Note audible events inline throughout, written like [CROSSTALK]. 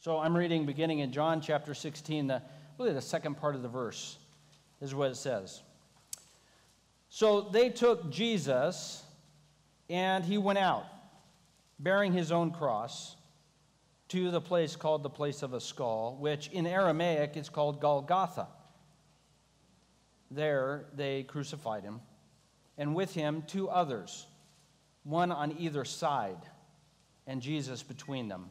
So I'm reading beginning in John chapter 16, the, really the second part of the verse. Is what it says. So they took Jesus, and he went out, bearing his own cross, to the place called the place of a skull, which in Aramaic is called Golgotha. There they crucified him, and with him two others, one on either side, and Jesus between them.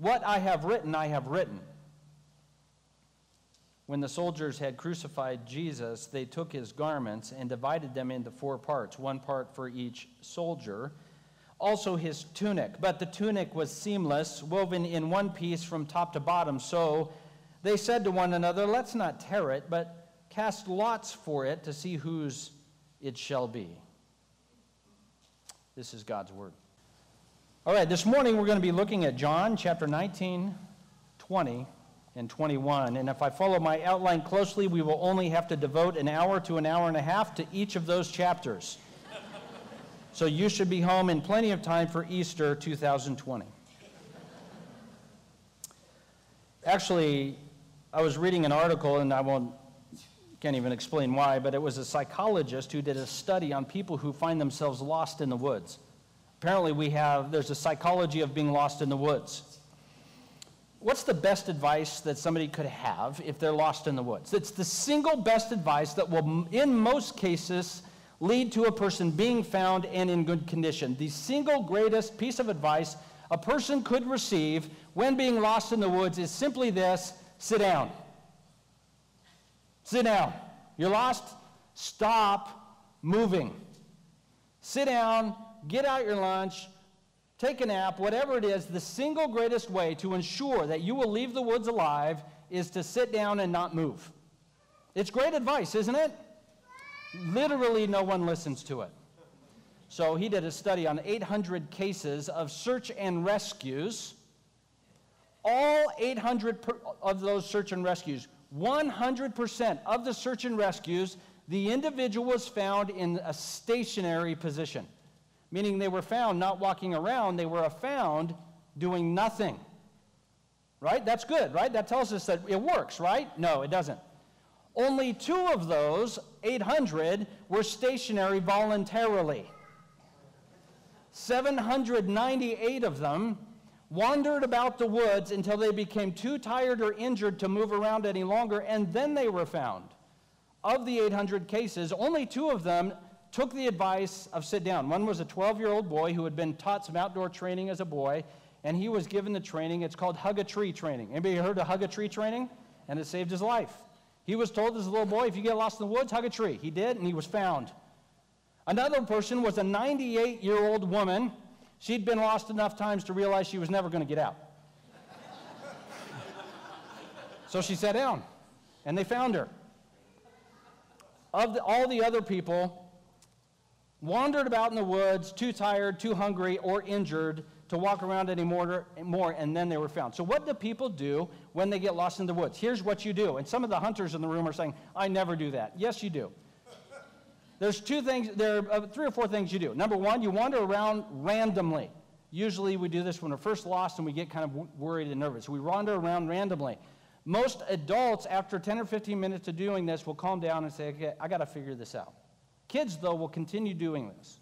What I have written, I have written. When the soldiers had crucified Jesus, they took his garments and divided them into four parts, one part for each soldier. Also his tunic, but the tunic was seamless, woven in one piece from top to bottom, so they said to one another, Let's not tear it, but cast lots for it to see whose it shall be. This is God's word. All right, this morning we're going to be looking at John chapter 19, 20, and 21. And if I follow my outline closely, we will only have to devote an hour to an hour and a half to each of those chapters. so you should be home in plenty of time for Easter 2020. Actually, I was reading an article, and I won't, can't even explain why, but it was a psychologist who did a study on people who find themselves lost in the woods. Apparently, we have, there's a psychology of being lost in the woods. What's the best advice that somebody could have if they're lost in the woods? It's the single best advice that will, in most cases, lead to a person being found and in good condition. The single greatest piece of advice a person could receive when being lost in the woods is simply this Sit down. Sit down. You're lost? Stop moving. Sit down, get out your lunch, take a nap, whatever it is. The single greatest way to ensure that you will leave the woods alive is to sit down and not move. It's great advice, isn't it? Literally, no one listens to it. So he did a study on 800 cases of search and rescues all 800 of those search and rescues, 100% of the search and rescues, the individual was found in a stationary position, meaning they were found not walking around, they were found doing nothing. Right? That's good, right? That tells us that it works, right? No, it doesn't. Only two of those 800 were stationary voluntarily. 798 of them wandered about the woods until they became too tired or injured to move around any longer, and then they were found. Of the 800 cases, only two of them took the advice of sit down. One was a 12 year old boy who had been taught some outdoor training as a boy, and he was given the training. It's called hug a tree training. Anybody heard of hug a tree training? And it saved his life. He was told as a little boy, if you get lost in the woods, hug a tree. He did, and he was found. Another person was a 98 year old woman She'd been lost enough times to realize she was never going to get out. so she sat down, and they found her. Of the, all the other people, wandered about in the woods, too tired, too hungry, or injured to walk around anymore, more, and then they were found. So, what do people do when they get lost in the woods? Here's what you do. And some of the hunters in the room are saying, I never do that. Yes, you do. There's two things, there are uh, three or four things you do. Number one, you wander around randomly. Usually we do this when we're first lost and we get kind of worried and nervous. We wander around randomly. Most adults, after 10 or 15 minutes of doing this, will calm down and say, okay, I got to figure this out. Kids, though, will continue doing this.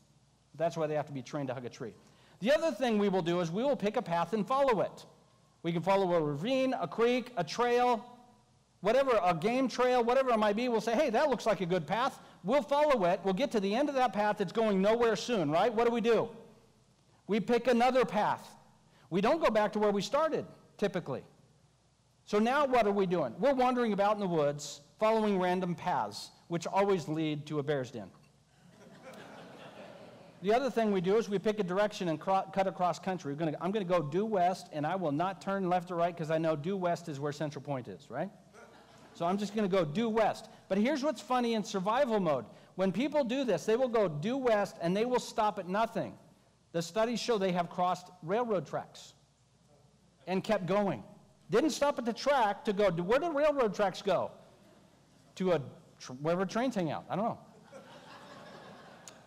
That's why they have to be trained to hug a tree. The other thing we will do is we will pick a path and follow it. We can follow a ravine, a creek, a trail, whatever, a game trail, whatever it might be. We'll say, hey, that looks like a good path. We'll follow it. We'll get to the end of that path that's going nowhere soon, right? What do we do? We pick another path. We don't go back to where we started, typically. So now what are we doing? We're wandering about in the woods, following random paths, which always lead to a bear's den. The other thing we do is we pick a direction and cro- cut across country. Gonna, I'm going to go due west, and I will not turn left or right because I know due west is where Central Point is, right? So I'm just going to go due west. But here's what's funny in survival mode. When people do this, they will go due west and they will stop at nothing. The studies show they have crossed railroad tracks and kept going. Didn't stop at the track to go, where do railroad tracks go? To a, wherever trains hang out. I don't know.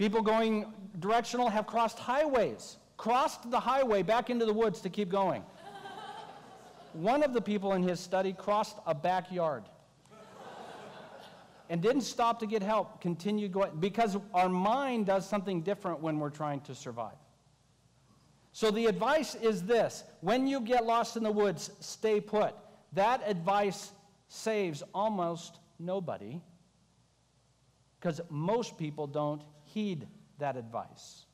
People going directional have crossed highways, crossed the highway back into the woods to keep going. One of the people in his study crossed a backyard and didn't stop to get help, continued going, because our mind does something different when we're trying to survive. So the advice is this when you get lost in the woods, stay put. That advice saves almost nobody because most people don't heed that advice.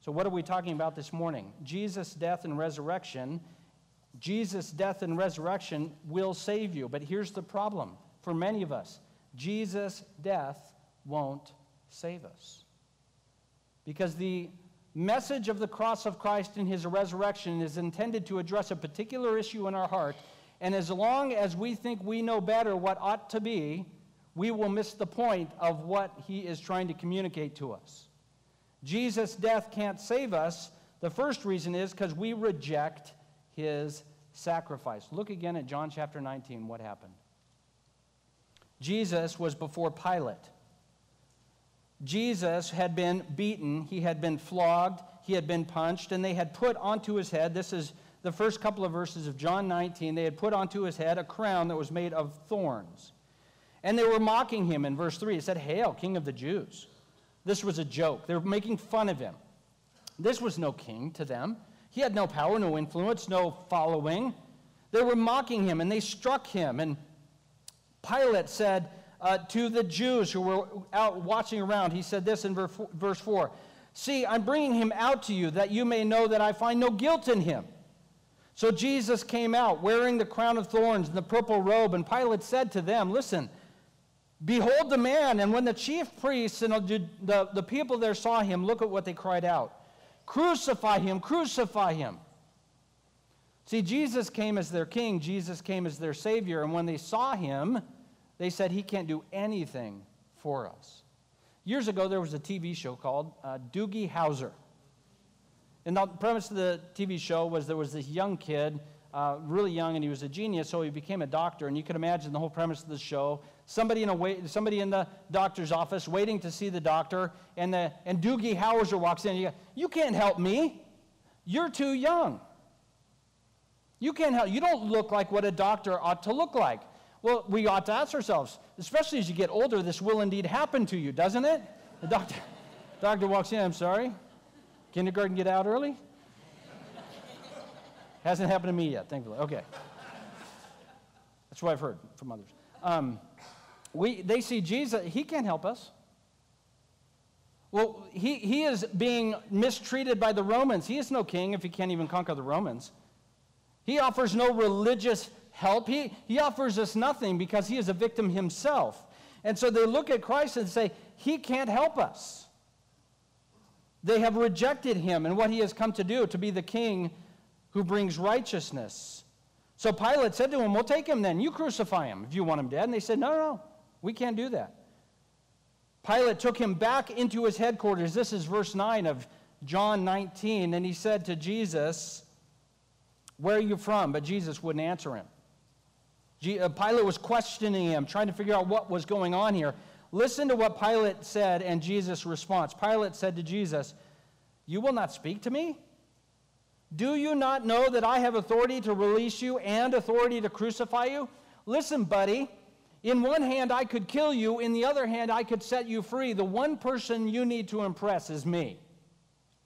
So, what are we talking about this morning? Jesus' death and resurrection. Jesus' death and resurrection will save you. But here's the problem for many of us Jesus' death won't save us. Because the message of the cross of Christ and his resurrection is intended to address a particular issue in our heart. And as long as we think we know better what ought to be, we will miss the point of what he is trying to communicate to us. Jesus' death can't save us. The first reason is because we reject his sacrifice. Look again at John chapter 19, what happened. Jesus was before Pilate. Jesus had been beaten, he had been flogged, he had been punched, and they had put onto his head, this is the first couple of verses of John 19, they had put onto his head a crown that was made of thorns. And they were mocking him in verse 3. It said, Hail, King of the Jews. This was a joke. They were making fun of him. This was no king to them. He had no power, no influence, no following. They were mocking him and they struck him. And Pilate said uh, to the Jews who were out watching around, he said this in verse 4 See, I'm bringing him out to you that you may know that I find no guilt in him. So Jesus came out wearing the crown of thorns and the purple robe, and Pilate said to them, Listen, Behold the man. And when the chief priests and the, the, people there saw him, look at what they cried out Crucify him, crucify him. See, Jesus came as their king, Jesus came as their savior, and when they saw him, they said, He can't do anything for us. Years ago, there was a TV show called uh, Doogie Howser. And the premise of the TV show was there was this young kid, uh, really young, and he was a genius, so he became a doctor. And you can imagine the whole premise of the show somebody in, a wait, somebody in the doctor's office waiting to see the doctor, and, the, and Doogie Howser walks in. You, go, you can't help me. You're too young. You can't help. You don't look like what a doctor ought to look like. Well, we ought to ask ourselves, especially as you get older, this will indeed happen to you, doesn't it? The doctor, [LAUGHS] doctor walks in, I'm sorry. Kindergarten get out early? [LAUGHS] Hasn't happened to me yet, thankfully. Okay. That's what I've heard from others. Um, we, they see Jesus, he can't help us. Well, he, he is being mistreated by the Romans. He is no king if he can't even conquer the Romans. He offers no religious help. He, he offers us nothing because he is a victim himself. And so they look at Christ and say, He can't help us. They have rejected him and what he has come to do, to be the king who brings righteousness. So Pilate said to him, We'll take him then. You crucify him if you want him dead. And they said, No, no. We can't do that. Pilate took him back into his headquarters. This is verse 9 of John 19. And he said to Jesus, Where are you from? But Jesus wouldn't answer him. Uh, Pilate was questioning him, trying to figure out what was going on here. Listen to what Pilate said and Jesus' response. Pilate said to Jesus, You will not speak to me? Do you not know that I have authority to release you and authority to crucify you? Listen, buddy. In one hand, I could kill you. In the other hand, I could set you free. The one person you need to impress is me.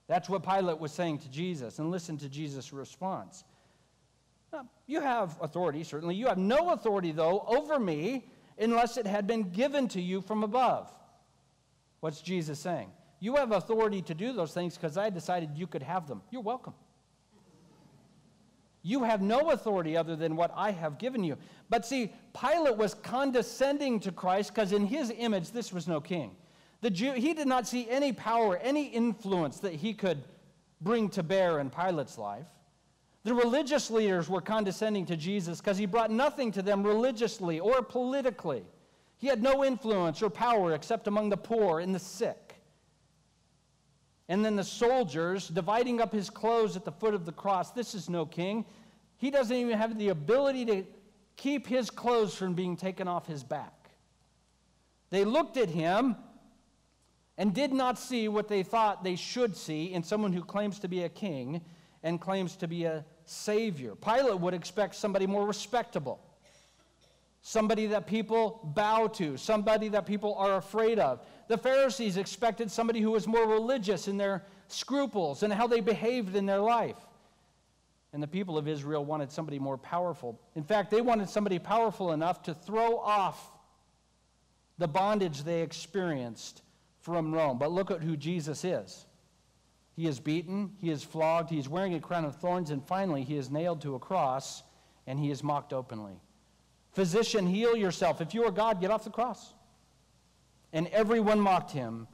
That's what Pilate was saying to Jesus. And listen to Jesus' response. You have authority, certainly. You have no authority, though, over me unless it had been given to you from above. What's Jesus saying? You have authority to do those things because I decided you could have them. You're welcome. You have no authority other than what I have given you. But see, Pilate was condescending to Christ because in his image, this was no king. The Jew, he did not see any power, any influence that he could bring to bear in Pilate's life. The religious leaders were condescending to Jesus because he brought nothing to them religiously or politically. He had no influence or power except among the poor and the sick. And then the soldiers dividing up his clothes at the foot of the cross. This is no king. He doesn't even have the ability to keep his clothes from being taken off his back. They looked at him and did not see what they thought they should see in someone who claims to be a king and claims to be a savior. Pilate would expect somebody more respectable, somebody that people bow to, somebody that people are afraid of. The Pharisees expected somebody who was more religious in their scruples and how they behaved in their life. And the people of Israel wanted somebody more powerful. In fact, they wanted somebody powerful enough to throw off the bondage they experienced from Rome. But look at who Jesus is. He is beaten, he is flogged, he is wearing a crown of thorns, and finally he is nailed to a cross and he is mocked openly. Physician, heal yourself. If you are God, get off the cross. And everyone mocked him,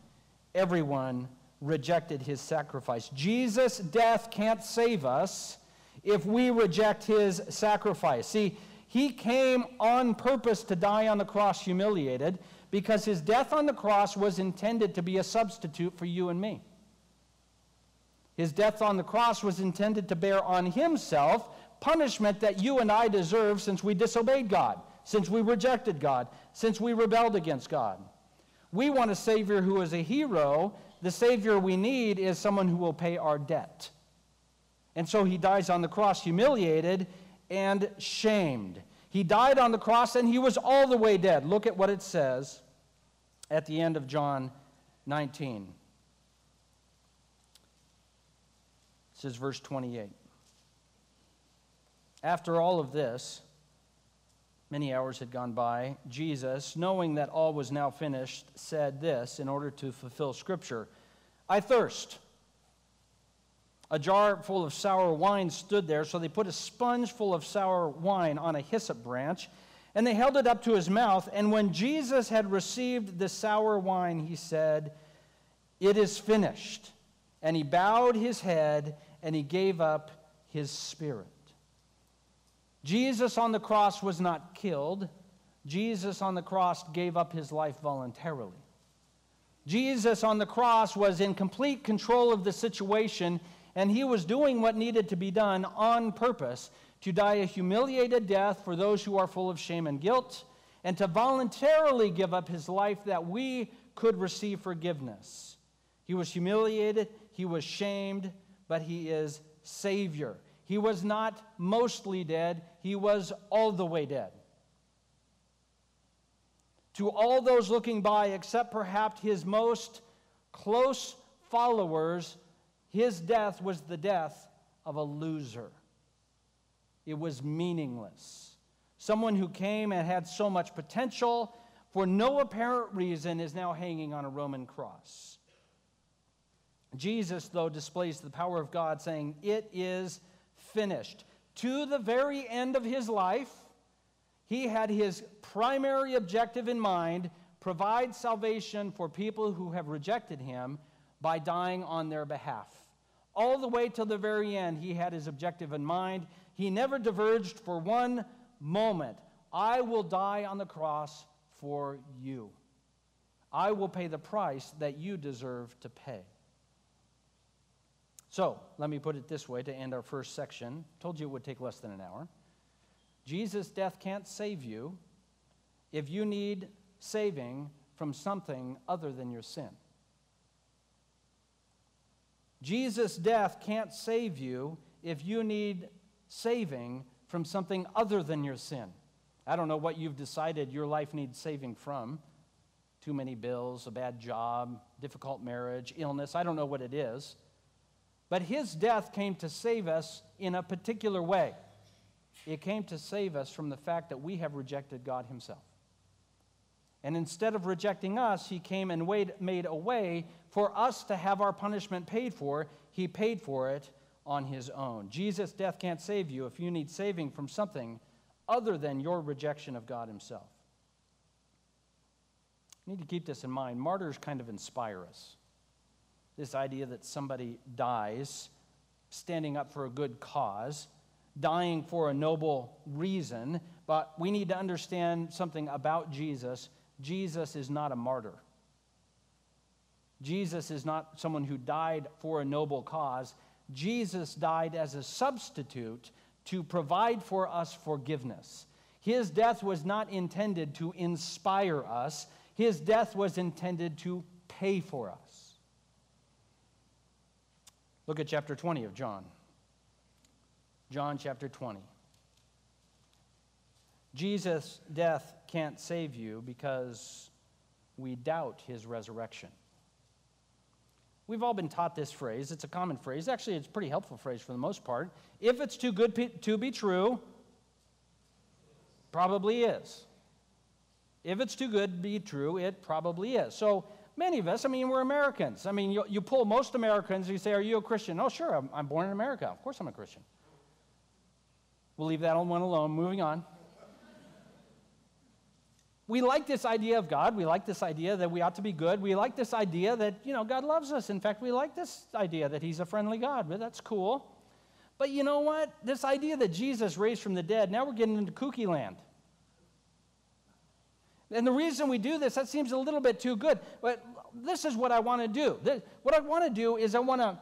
everyone rejected his sacrifice. Jesus' death can't save us if we reject his sacrifice. See, he came on purpose to die on the cross humiliated because his death on the cross was intended to be a substitute for you and me. His death on the cross was intended to bear on himself punishment that you and I deserve since we disobeyed God, since we rejected God, since we rebelled against God. We want a Savior who is a hero. The Savior we need is someone who will pay our debt. And so he dies on the cross humiliated and shamed. He died on the cross and he was all the way dead. Look at what it says at the end of John 19. says verse 28. After all of this, many hours had gone by. Jesus, knowing that all was now finished, said this in order to fulfill Scripture I thirst. A jar full of sour wine stood there, so they put a sponge full of sour wine on a hyssop branch, and they held it up to his mouth. And when Jesus had received the sour wine, he said, It is finished. And he bowed his head and he gave up his spirit. Jesus on the cross was not killed. Jesus on the cross gave up his life voluntarily. Jesus on the cross was in complete control of the situation, and he was doing what needed to be done on purpose to die a humiliated death for those who are full of shame and guilt, and to voluntarily give up his life that we could receive forgiveness. He was humiliated, he was shamed, but he is Savior. He was not mostly dead, he was all the way dead. To all those looking by, except perhaps his most close followers, his death was the death of a loser. It was meaningless. Someone who came and had so much potential for no apparent reason is now hanging on a Roman cross. Jesus, though, displays the power of God, saying, It is finished. To the very end of his life, he had his primary objective in mind provide salvation for people who have rejected him by dying on their behalf. All the way till the very end, he had his objective in mind. He never diverged for one moment. I will die on the cross for you. I will pay the price that you deserve to pay. So, let me put it this way to end our first section. Told you it would take less than an hour. Jesus' death can't save you if you need saving from something other than your sin. Jesus' death can't save you if you need saving from something other than your sin. I don't know what you've decided your life needs saving from. Too many bills, a bad job, difficult marriage, illness. I don't know what it is. But his death came to save us in a particular way. It came to save us from the fact that we have rejected God himself. And instead of rejecting us, he came and made a way for us to have our punishment paid for. He paid for it on his own. Jesus' death can't save you if you need saving from something other than your rejection of God himself. You need to keep this in mind. Martyrs kind of inspire us. This idea that somebody dies standing up for a good cause, dying for a noble reason, but we need to understand something about Jesus. Jesus is not a martyr. Jesus is not someone who died for a noble cause. Jesus died as a substitute to provide for us forgiveness. His death was not intended to inspire us, his death was intended to pay for us. Look at chapter 20 of John. John chapter 20. Jesus' death can't save you because we doubt his resurrection. We've all been taught this phrase. It's a common phrase. Actually, it's a pretty helpful phrase for the most part. If it's too good to be true, probably is. If it's too good to be true, it probably is. So many of us, I mean, we're Americans. I mean, you, you pull most Americans, and you say, Are you a Christian? Oh, sure, I'm, I'm born in America. Of course I'm a Christian. We'll leave that one alone. Moving on. We like this idea of God. We like this idea that we ought to be good. We like this idea that, you know, God loves us. In fact, we like this idea that He's a friendly God. That's cool. But you know what? This idea that Jesus raised from the dead, now we're getting into kooky land. And the reason we do this, that seems a little bit too good. But this is what I want to do. What I want to do is I want to,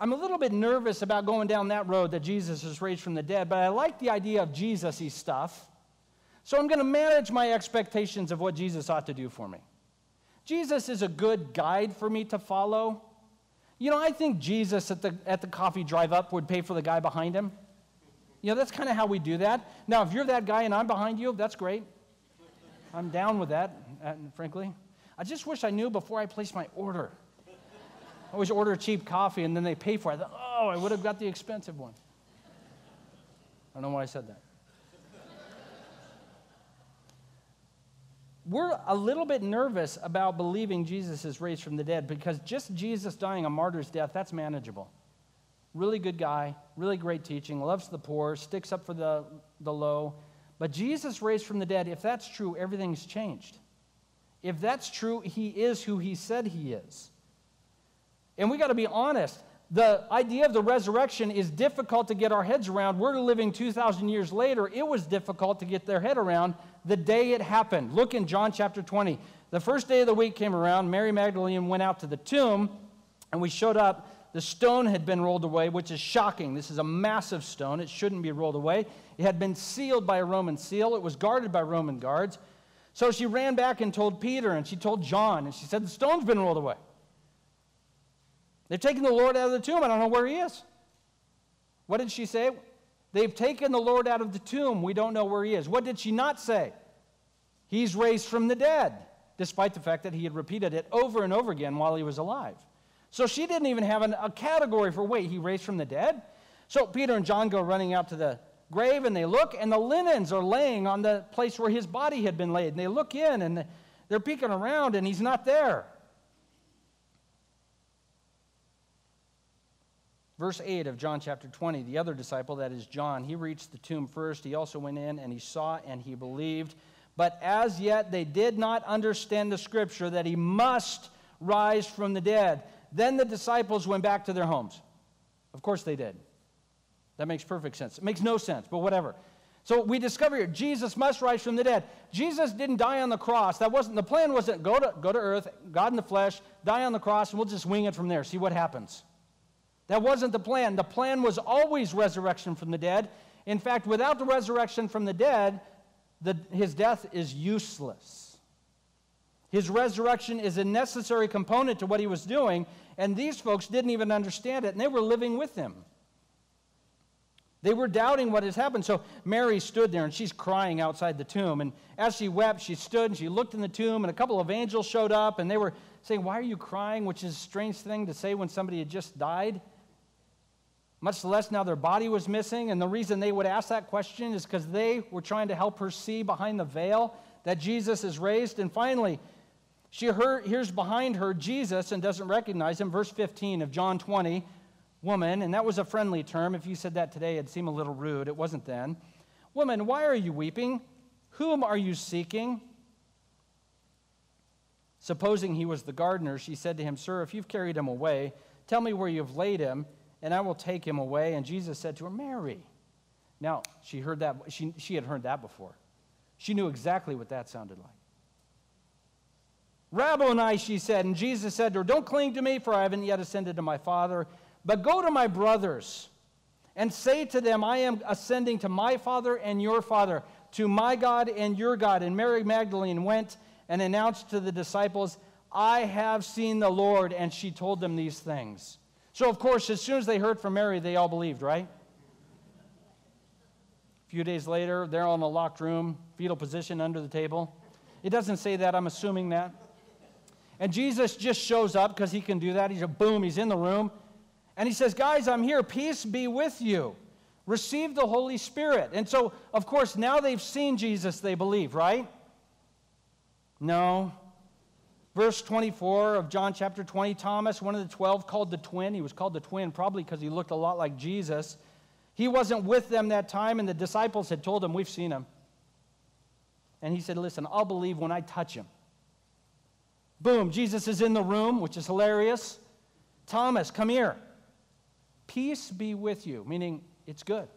I'm a little bit nervous about going down that road that Jesus is raised from the dead, but I like the idea of Jesus y stuff. So I'm going to manage my expectations of what Jesus ought to do for me. Jesus is a good guide for me to follow. You know, I think Jesus at the, at the coffee drive up would pay for the guy behind him. You know, that's kind of how we do that. Now, if you're that guy and I'm behind you, that's great. I'm down with that, uh, frankly. I just wish I knew before I placed my order. I always order cheap coffee and then they pay for it. I thought, oh, I would have got the expensive one. I don't know why I said that. We're a little bit nervous about believing Jesus is raised from the dead because just Jesus dying a martyr's death, that's manageable. Really good guy, really great teaching, loves the poor, sticks up for the, the low. But Jesus raised from the dead, if that's true, everything's changed. If that's true, he is who he said he is. And we got to be honest. The idea of the resurrection is difficult to get our heads around. We're living 2,000 years later. It was difficult to get their head around the day it happened. Look in John chapter 20. The first day of the week came around. Mary Magdalene went out to the tomb, and we showed up the stone had been rolled away, which is shocking. This is a massive stone. It shouldn't be rolled away. It had been sealed by a Roman seal, it was guarded by Roman guards. So she ran back and told Peter, and she told John, and she said, The stone's been rolled away. They've taken the Lord out of the tomb. I don't know where he is. What did she say? They've taken the Lord out of the tomb. We don't know where he is. What did she not say? He's raised from the dead, despite the fact that he had repeated it over and over again while he was alive. So she didn't even have an, a category for wait, he raised from the dead? So Peter and John go running out to the grave and they look, and the linens are laying on the place where his body had been laid. And they look in and they're peeking around, and he's not there. Verse 8 of John chapter 20, the other disciple, that is John, he reached the tomb first. He also went in and he saw and he believed. But as yet they did not understand the scripture that he must rise from the dead. Then the disciples went back to their homes. Of course they did. That makes perfect sense. It makes no sense, but whatever. So we discover here Jesus must rise from the dead. Jesus didn't die on the cross. That wasn't the plan wasn't go to go to earth, God in the flesh, die on the cross, and we'll just wing it from there, see what happens. That wasn't the plan. The plan was always resurrection from the dead. In fact, without the resurrection from the dead, the, his death is useless. His resurrection is a necessary component to what he was doing, and these folks didn't even understand it, and they were living with him. They were doubting what has happened. So Mary stood there and she's crying outside the tomb. And as she wept, she stood and she looked in the tomb, and a couple of angels showed up and they were saying, Why are you crying? Which is a strange thing to say when somebody had just died. Much less now their body was missing. And the reason they would ask that question is because they were trying to help her see behind the veil that Jesus is raised. And finally, she hears behind her Jesus and doesn't recognize him. Verse 15 of John 20, woman, and that was a friendly term. If you said that today, it'd seem a little rude. It wasn't then. Woman, why are you weeping? Whom are you seeking? Supposing he was the gardener, she said to him, Sir, if you've carried him away, tell me where you've laid him, and I will take him away. And Jesus said to her, Mary. Now, she heard that, she, she had heard that before. She knew exactly what that sounded like. Rabboni, she said, and Jesus said to her, Don't cling to me, for I haven't yet ascended to my Father, but go to my brothers and say to them, I am ascending to my Father and your Father, to my God and your God. And Mary Magdalene went and announced to the disciples, I have seen the Lord. And she told them these things. So, of course, as soon as they heard from Mary, they all believed, right? A few days later, they're all in a locked room, fetal position under the table. It doesn't say that, I'm assuming that. And Jesus just shows up because he can do that. He's a boom, he's in the room. And he says, Guys, I'm here. Peace be with you. Receive the Holy Spirit. And so, of course, now they've seen Jesus, they believe, right? No. Verse 24 of John chapter 20 Thomas, one of the 12, called the twin. He was called the twin probably because he looked a lot like Jesus. He wasn't with them that time, and the disciples had told him, We've seen him. And he said, Listen, I'll believe when I touch him. Boom, Jesus is in the room, which is hilarious. Thomas, come here. Peace be with you, meaning it's good.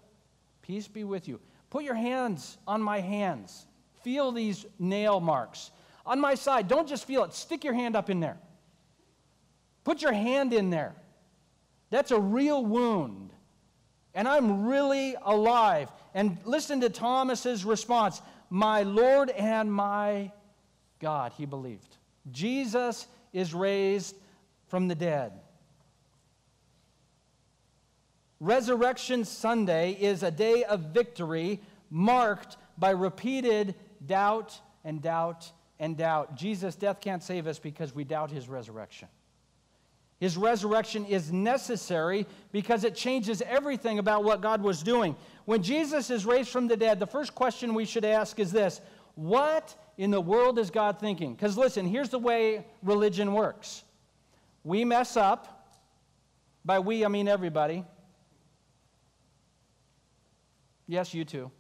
Peace be with you. Put your hands on my hands. Feel these nail marks. On my side, don't just feel it, stick your hand up in there. Put your hand in there. That's a real wound. And I'm really alive. And listen to Thomas's response My Lord and my God, he believed. Jesus is raised from the dead. Resurrection Sunday is a day of victory marked by repeated doubt and doubt and doubt. Jesus' death can't save us because we doubt his resurrection. His resurrection is necessary because it changes everything about what God was doing. When Jesus is raised from the dead, the first question we should ask is this What in the world is God thinking? Because listen, here's the way religion works we mess up. By we, I mean everybody. Yes, you too.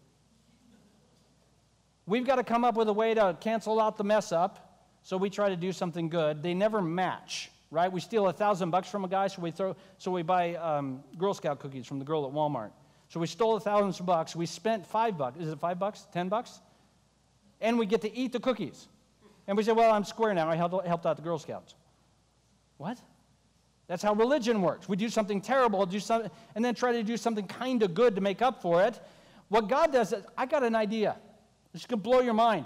We've got to come up with a way to cancel out the mess up, so we try to do something good. They never match, right? We steal a thousand bucks from a guy, so we throw, so we buy um, Girl Scout cookies from the girl at Walmart. So we stole a thousand bucks. We spent five bucks. Is it five bucks? Ten bucks? And we get to eat the cookies. And we say, well, I'm square now. I helped out the Girl Scouts. What? That's how religion works. We do something terrible, do something, and then try to do something kind of good to make up for it. What God does is, I got an idea. This could blow your mind.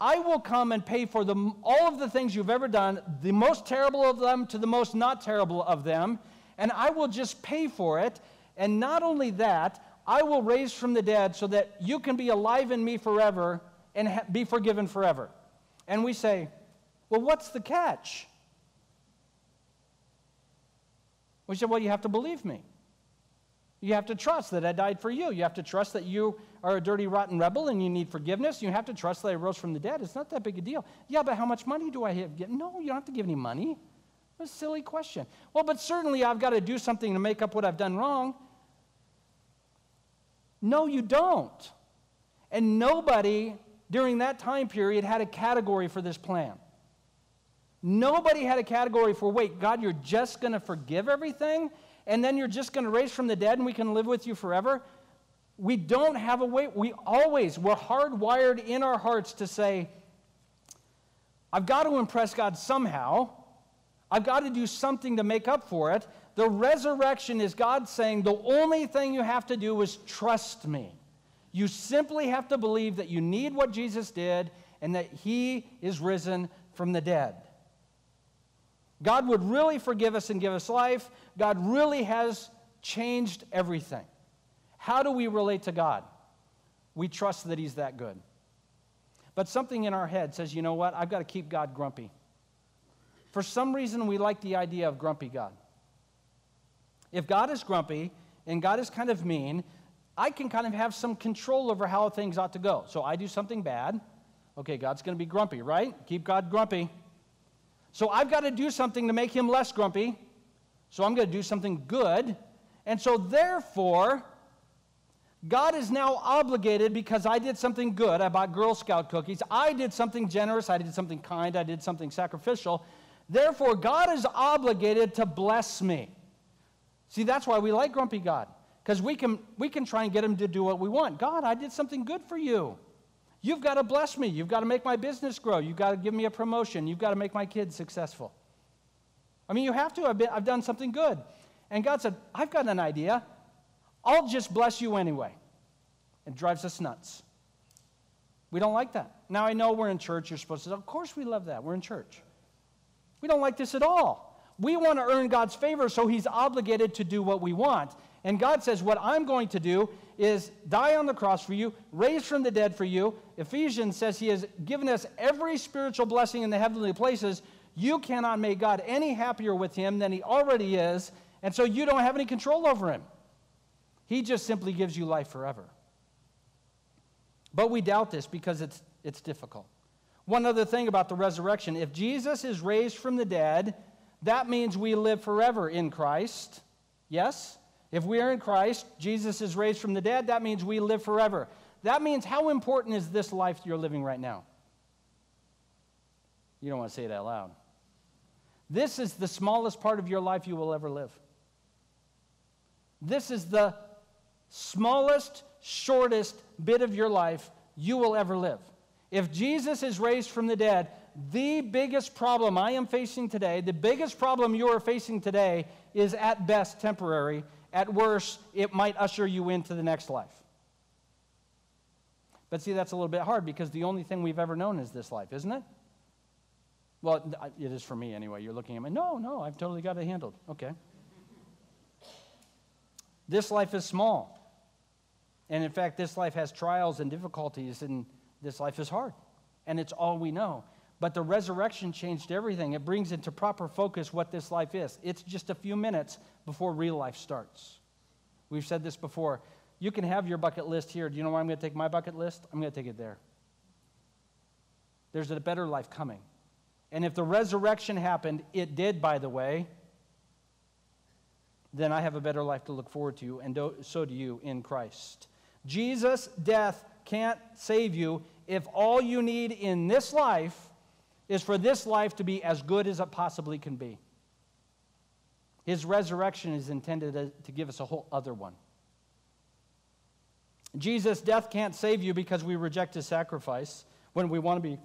I will come and pay for the, all of the things you've ever done, the most terrible of them to the most not terrible of them, and I will just pay for it. And not only that, I will raise from the dead so that you can be alive in me forever and ha- be forgiven forever. And we say, well, what's the catch? We said, well, you have to believe me. You have to trust that I died for you. You have to trust that you are a dirty, rotten rebel and you need forgiveness. You have to trust that I rose from the dead. It's not that big a deal. Yeah, but how much money do I have? No, you don't have to give any money. That's a silly question. Well, but certainly I've got to do something to make up what I've done wrong. No, you don't. And nobody during that time period had a category for this plan. Nobody had a category for, wait, God, you're just going to forgive everything? and then you're just going to raise from the dead and we can live with you forever. We don't have a way. We always, we're hardwired in our hearts to say, I've got to impress God somehow. I've got to do something to make up for it. The resurrection is God saying, the only thing you have to do is trust me. You simply have to believe that you need what Jesus did and that he is risen from the dead. God would really forgive us and give us life. God really has changed everything. How do we relate to God? We trust that He's that good. But something in our head says, you know what? I've got to keep God grumpy. For some reason, we like the idea of grumpy God. If God is grumpy and God is kind of mean, I can kind of have some control over how things ought to go. So I do something bad. Okay, God's going to be grumpy, right? Keep God grumpy. So I've got to do something to make him less grumpy. So I'm going to do something good. And so, therefore, God is now obligated because I did something good. I bought Girl Scout cookies. I did something generous. I did something kind. I did something sacrificial. Therefore, God is obligated to bless me. See, that's why we like grumpy God, because we can, we can try and get him to do what we want. God, I did something good for you. You've got to bless me. You've got to make my business grow. You've got to give me a promotion. You've got to make my kids successful. I mean, you have to. I've, been, I've done something good. And God said, I've got an idea. I'll just bless you anyway. It drives us nuts. We don't like that. Now, I know we're in church. You're supposed to, of course, we love that. We're in church. We don't like this at all. We want to earn God's favor, so He's obligated to do what we want. And God says, What I'm going to do is die on the cross for you, raise from the dead for you. Ephesians says He has given us every spiritual blessing in the heavenly places. You cannot make God any happier with Him than He already is, and so you don't have any control over Him. He just simply gives you life forever. But we doubt this because it's, it's difficult. One other thing about the resurrection if Jesus is raised from the dead, that means we live forever in Christ. Yes? If we are in Christ, Jesus is raised from the dead, that means we live forever. That means how important is this life you're living right now? You don't want to say it out loud. This is the smallest part of your life you will ever live. This is the smallest, shortest bit of your life you will ever live. If Jesus is raised from the dead, the biggest problem I am facing today, the biggest problem you are facing today, is at best temporary. At worst, it might usher you into the next life. But see, that's a little bit hard because the only thing we've ever known is this life, isn't it? Well, it is for me anyway. You're looking at me. No, no, I've totally got it handled. Okay. This life is small. And in fact, this life has trials and difficulties, and this life is hard. And it's all we know. But the resurrection changed everything. It brings into proper focus what this life is. It's just a few minutes before real life starts. We've said this before. You can have your bucket list here. Do you know where I'm going to take my bucket list? I'm going to take it there. There's a better life coming. And if the resurrection happened, it did, by the way, then I have a better life to look forward to, and so do you in Christ. Jesus' death can't save you if all you need in this life is for this life to be as good as it possibly can be. His resurrection is intended to give us a whole other one. Jesus' death can't save you because we reject his sacrifice when we want to be,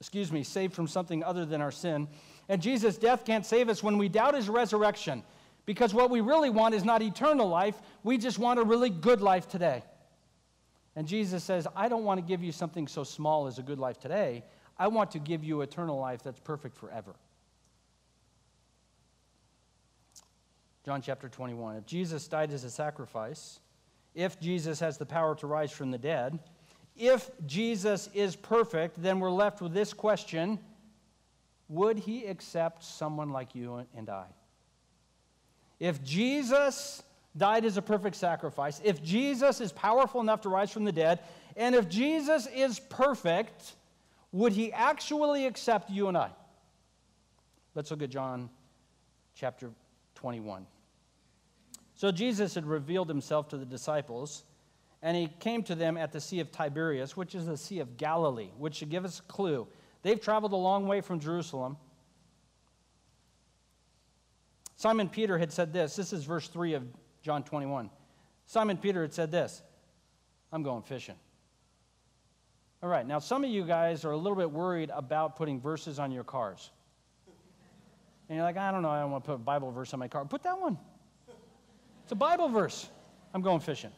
excuse me, saved from something other than our sin. And Jesus' death can't save us when we doubt his resurrection because what we really want is not eternal life, we just want a really good life today. And Jesus says, I don't want to give you something so small as a good life today. I want to give you eternal life that's perfect forever. John chapter 21. If Jesus died as a sacrifice, if Jesus has the power to rise from the dead, if Jesus is perfect, then we're left with this question Would he accept someone like you and I? If Jesus died as a perfect sacrifice, if Jesus is powerful enough to rise from the dead, and if Jesus is perfect, would he actually accept you and I? Let's look at John chapter 21. So Jesus had revealed himself to the disciples, and he came to them at the Sea of Tiberias, which is the Sea of Galilee, which should give us a clue. They've traveled a long way from Jerusalem. Simon Peter had said this. This is verse 3 of John 21. Simon Peter had said this I'm going fishing. All right, now some of you guys are a little bit worried about putting verses on your cars. And you're like, I don't know, I don't want to put a Bible verse on my car. Put that one. It's a Bible verse. I'm going fishing.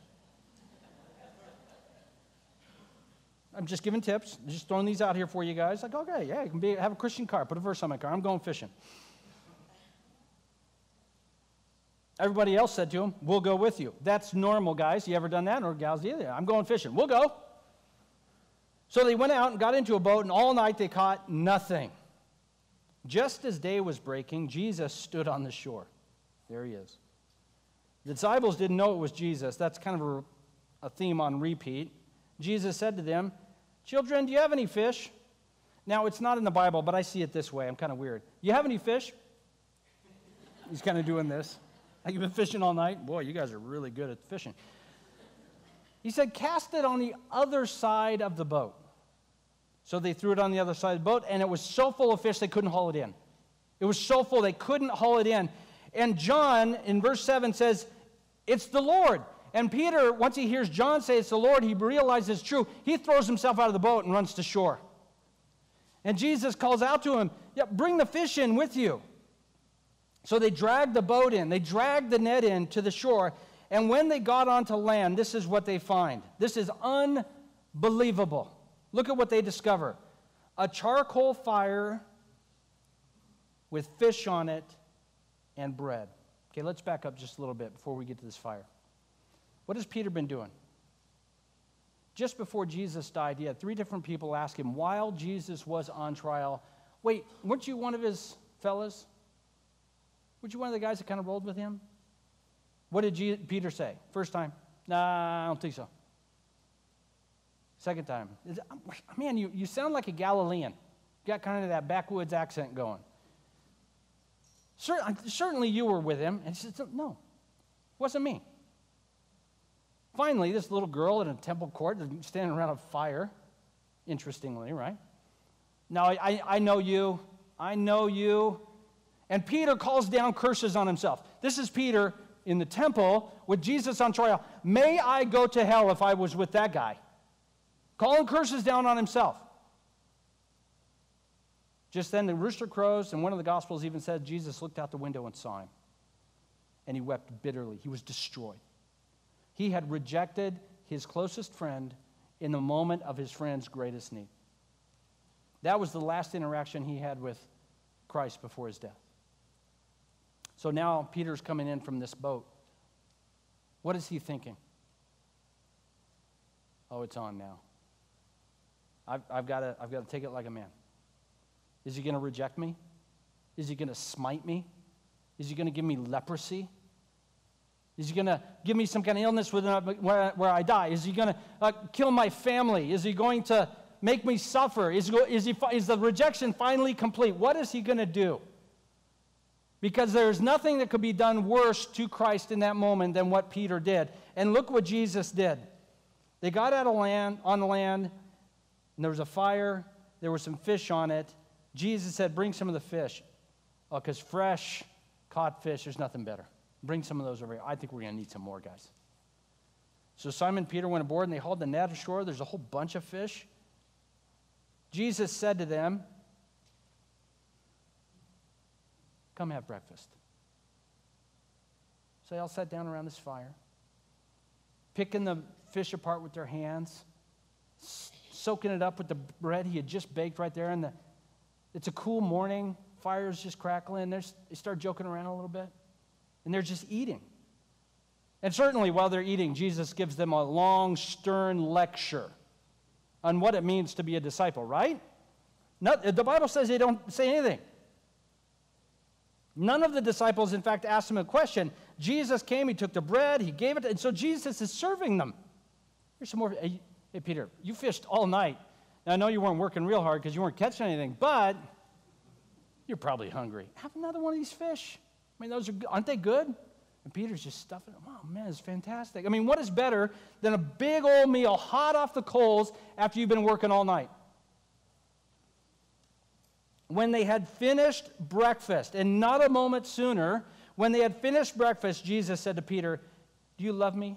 I'm just giving tips, just throwing these out here for you guys. Like, okay, yeah, you can be, have a Christian car, put a verse on my car. I'm going fishing. Everybody else said to him, We'll go with you. That's normal, guys. You ever done that? Or gals either? I'm going fishing. We'll go. So they went out and got into a boat, and all night they caught nothing. Just as day was breaking, Jesus stood on the shore. There he is. The disciples didn't know it was Jesus. That's kind of a, a theme on repeat. Jesus said to them, Children, do you have any fish? Now, it's not in the Bible, but I see it this way. I'm kind of weird. You have any fish? He's kind of doing this. [LAUGHS] Have you been fishing all night? Boy, you guys are really good at fishing. He said, Cast it on the other side of the boat. So they threw it on the other side of the boat, and it was so full of fish they couldn't haul it in. It was so full they couldn't haul it in. And John, in verse 7, says, It's the Lord. And Peter, once he hears John say it's the Lord, he realizes it's true. He throws himself out of the boat and runs to shore. And Jesus calls out to him, yeah, Bring the fish in with you. So they dragged the boat in, they dragged the net in to the shore. And when they got onto land, this is what they find. This is unbelievable. Look at what they discover a charcoal fire with fish on it and bread. Okay, let's back up just a little bit before we get to this fire. What has Peter been doing? Just before Jesus died, he had three different people ask him while Jesus was on trial, Wait, weren't you one of his fellas? Weren't you one of the guys that kind of rolled with him? What did Peter say? First time, nah, I don't think so. Second time, um, man, you, you sound like a Galilean. You got kind of that backwoods accent going. Certainly you were with him. And he said, no, wasn't me. Finally, this little girl in a temple court standing around a fire, interestingly, right? Now, I, I know you. I know you. And Peter calls down curses on himself. This is Peter in the temple with Jesus on trial. May I go to hell if I was with that guy? Calling curses down on himself. Just then the rooster crows, and one of the Gospels even said Jesus looked out the window and saw him. And he wept bitterly. He was destroyed. He had rejected his closest friend in the moment of his friend's greatest need. That was the last interaction he had with Christ before his death. So now Peter's coming in from this boat. What is he thinking? Oh, it's on now. I've, I've got to I've to take it like a man. Is he going to reject me? Is he going to smite me? Is he going to give me leprosy? Is he going to give me some kind of illness where, where I die? Is he going to uh, kill my family? Is he going to make me suffer? Is, is, he, is the rejection finally complete? What is he going to do? Because there's nothing that could be done worse to Christ in that moment than what Peter did. And look what Jesus did. They got out of land, on land, and there was a fire, there were some fish on it. Jesus said, Bring some of the fish. Uh, because oh, fresh caught fish, there's nothing better. Bring some of those over here. I think we're going to need some more, guys. So Simon Peter went aboard and they hauled the net ashore. There's a whole bunch of fish. Jesus said to them, Come have breakfast. So they all sat down around this fire, picking the fish apart with their hands, soaking it up with the bread he had just baked right there. And the, it's a cool morning, fire's just crackling. they start joking around a little bit and they're just eating. And certainly, while they're eating, Jesus gives them a long, stern lecture on what it means to be a disciple, right? Not, the Bible says they don't say anything. None of the disciples, in fact, asked him a question. Jesus came, he took the bread, he gave it, and so Jesus is serving them. Here's some more. Hey, Peter, you fished all night. Now, I know you weren't working real hard because you weren't catching anything, but you're probably hungry. Have another one of these fish. I mean, those are, aren't they good? And Peter's just stuffing them. Oh, man, it's fantastic. I mean, what is better than a big old meal hot off the coals after you've been working all night? When they had finished breakfast, and not a moment sooner, when they had finished breakfast, Jesus said to Peter, Do you love me?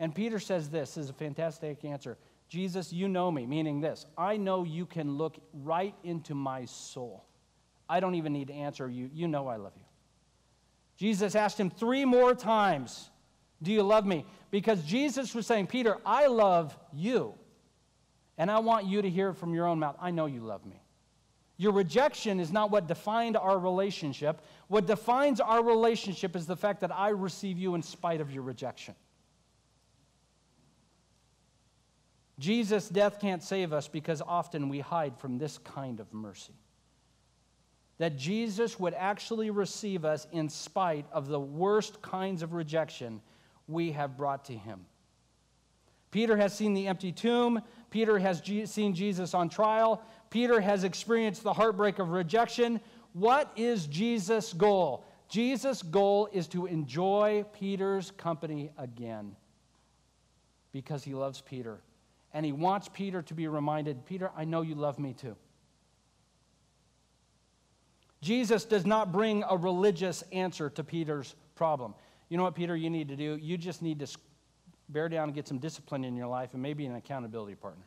And Peter says this, this is a fantastic answer. Jesus, you know me, meaning this I know you can look right into my soul. I don't even need to answer you. You know I love you. Jesus asked him three more times, Do you love me? Because Jesus was saying, Peter, I love you. And I want you to hear it from your own mouth. I know you love me. Your rejection is not what defined our relationship. What defines our relationship is the fact that I receive you in spite of your rejection. Jesus' death can't save us because often we hide from this kind of mercy that Jesus would actually receive us in spite of the worst kinds of rejection we have brought to him. Peter has seen the empty tomb. Peter has G- seen Jesus on trial. Peter has experienced the heartbreak of rejection. What is Jesus' goal? Jesus' goal is to enjoy Peter's company again. because he loves Peter. And he wants Peter to be reminded Peter, I know you love me too. Jesus does not bring a religious answer to Peter's problem. You know what, Peter, you need to do? You just need to bear down and get some discipline in your life and maybe an accountability partner.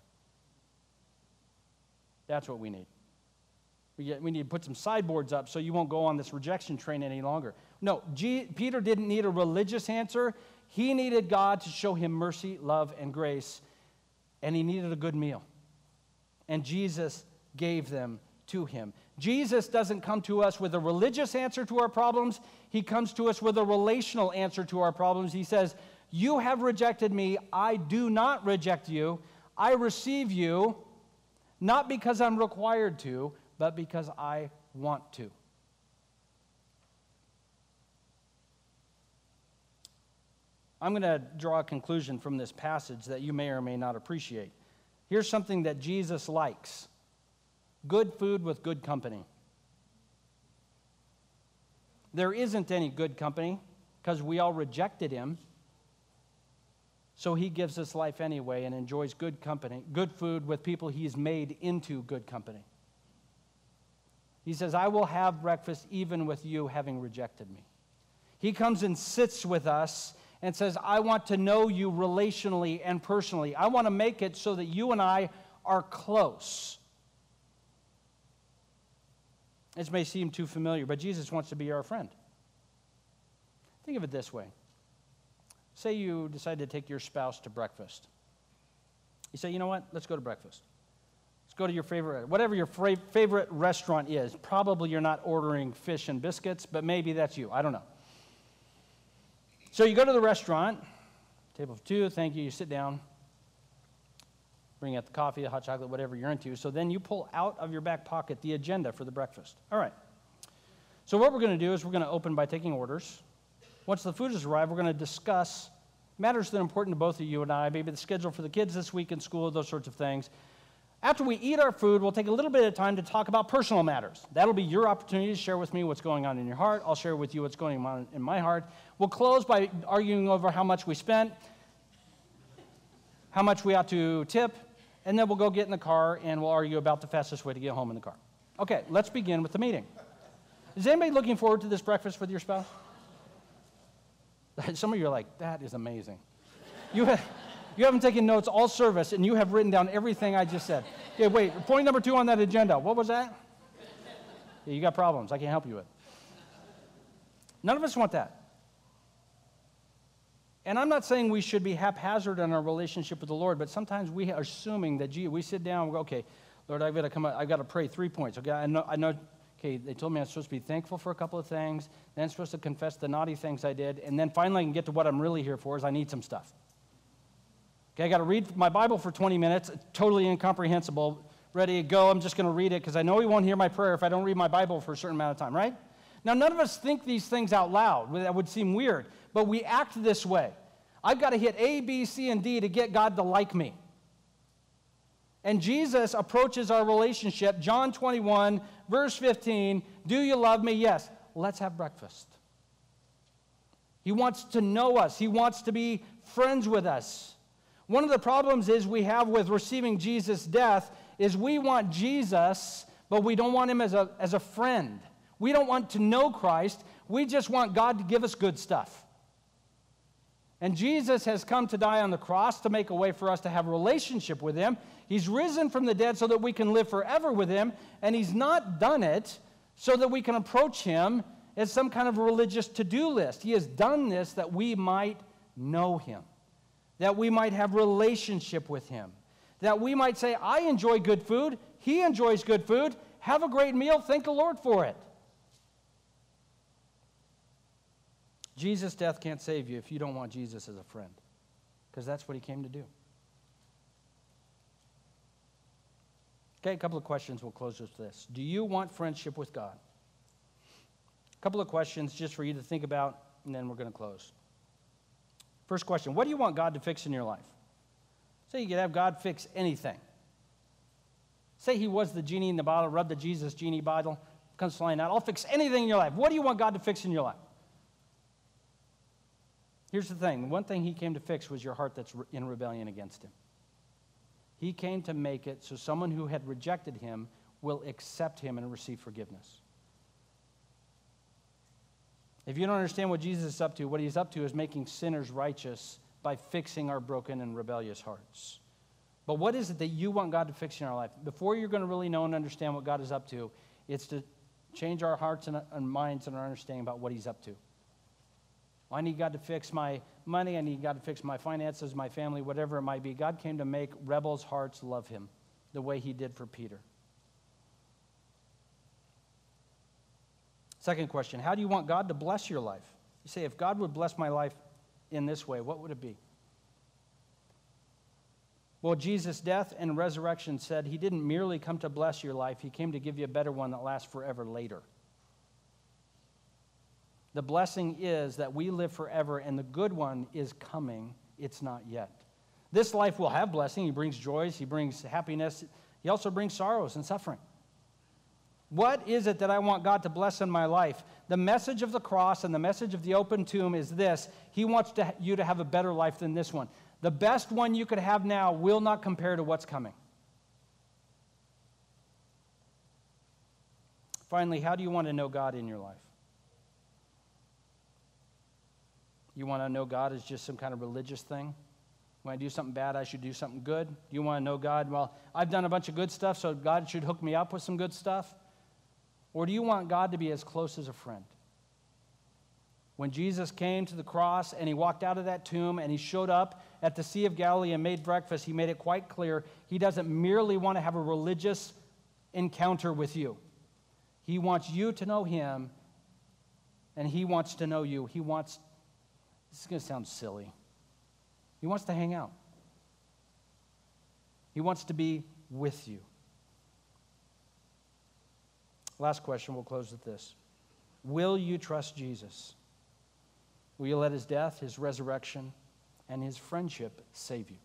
That's what we need. We, get, we need to put some sideboards up so you won't go on this rejection train any longer. No, G, Peter didn't need a religious answer. He needed God to show him mercy, love, and grace, and he needed a good meal. And Jesus gave them to him. Jesus doesn't come to us with a religious answer to our problems, he comes to us with a relational answer to our problems. He says, You have rejected me, I do not reject you. I receive you, not because I'm required to, but because I want to. I'm going to draw a conclusion from this passage that you may or may not appreciate. Here's something that Jesus likes good food with good company. There isn't any good company because we all rejected him. So he gives us life anyway and enjoys good company, good food with people he's made into good company. He says, I will have breakfast even with you having rejected me. He comes and sits with us and says, I want to know you relationally and personally. I want to make it so that you and I are close. This may seem too familiar, but Jesus wants to be our friend. Think of it this way say you decide to take your spouse to breakfast. You say, you know what? Let's go to breakfast. Let's go to your favorite, whatever your favorite restaurant is. Probably you're not ordering fish and biscuits, but maybe that's you. I don't know. So you go to the restaurant, table of two, thank you, you sit down, bring out the coffee, the hot chocolate, whatever you're into. So then you pull out of your back pocket the agenda for the breakfast. All right. So what we're going to do is we're going to open by taking orders. Once the food has arrived, we're going to discuss matters that are important to both of you and I, maybe the schedule for the kids this week in school, those sorts of things. After we eat our food, we'll take a little bit of time to talk about personal matters. That'll be your opportunity to share with me what's going on in your heart. I'll share with you what's going on in my heart. We'll close by arguing over how much we spent, how much we ought to tip, and then we'll go get in the car and we'll argue about the fastest way to get home in the car. Okay, let's begin with the meeting. Is anybody looking forward to this breakfast with your spouse? [LAUGHS] Some of you are like, that is amazing. You have, you haven't taken notes all service, and you have written down everything I just said. Okay, wait, point number two on that agenda. What was that? Yeah, you got problems I can't help you with. None of us want that. And I'm not saying we should be haphazard in our relationship with the Lord, but sometimes we are assuming that, gee, we sit down and go, okay, Lord, I've got to come, I've got to pray three points. Okay, I know, I know, okay, they told me I'm supposed to be thankful for a couple of things, then I'm supposed to confess the naughty things I did, and then finally I can get to what I'm really here for is I need some stuff. Okay, I got to read my Bible for 20 minutes. It's totally incomprehensible. Ready to go. I'm just going to read it because I know he won't hear my prayer if I don't read my Bible for a certain amount of time, right? Now, none of us think these things out loud. That would seem weird, but we act this way. I've got to hit A, B, C, and D to get God to like me. And Jesus approaches our relationship, John 21, verse 15 Do you love me? Yes. Let's have breakfast. He wants to know us, He wants to be friends with us. One of the problems is we have with receiving Jesus' death is we want Jesus, but we don't want him as a, as a friend. We don't want to know Christ. We just want God to give us good stuff. And Jesus has come to die on the cross to make a way for us to have a relationship with him. He's risen from the dead so that we can live forever with him, and he's not done it so that we can approach him as some kind of religious to-do list. He has done this that we might know him that we might have relationship with him, that we might say, I enjoy good food, he enjoys good food, have a great meal, thank the Lord for it. Jesus' death can't save you if you don't want Jesus as a friend, because that's what he came to do. Okay, a couple of questions. We'll close with this. Do you want friendship with God? A couple of questions just for you to think about, and then we're going to close. First question What do you want God to fix in your life? Say you could have God fix anything. Say he was the genie in the bottle, rub the Jesus genie bottle, comes flying out. I'll fix anything in your life. What do you want God to fix in your life? Here's the thing one thing he came to fix was your heart that's in rebellion against him. He came to make it so someone who had rejected him will accept him and receive forgiveness. If you don't understand what Jesus is up to, what he's up to is making sinners righteous by fixing our broken and rebellious hearts. But what is it that you want God to fix in our life? Before you're going to really know and understand what God is up to, it's to change our hearts and, minds and our understanding about what he's up to. I need God to fix my money. I need God to fix my finances, my family, whatever it might be. God came to make rebels' hearts love him the way he did for Peter. Second question How do you want God to bless your life? You say, if God would bless my life in this way, what would it be? Well, Jesus' death and resurrection said he didn't merely come to bless your life, he came to give you a better one that lasts forever later. The blessing is that we live forever, and the good one is coming. It's not yet. This life will have blessing. He brings joys, He brings happiness, He also brings sorrows and suffering. What is it that I want God to bless in my life? The message of the cross and the message of the open tomb is this He wants to, you to have a better life than this one. The best one you could have now will not compare to what's coming. Finally, how do you want to know God in your life? You want to know God as just some kind of religious thing? When I do something bad, I should do something good? You want to know God? Well, I've done a bunch of good stuff, so God should hook me up with some good stuff? Or do you want God to be as close as a friend? When Jesus came to the cross and he walked out of that tomb and he showed up at the Sea of Galilee and made breakfast, he made it quite clear he doesn't merely want to have a religious encounter with you. He wants you to know him and he wants to know you. He wants this is going to sound silly. He wants to hang out, He wants to be with you. Last question, we'll close with this. Will you trust Jesus? Will you let his death, his resurrection, and his friendship save you?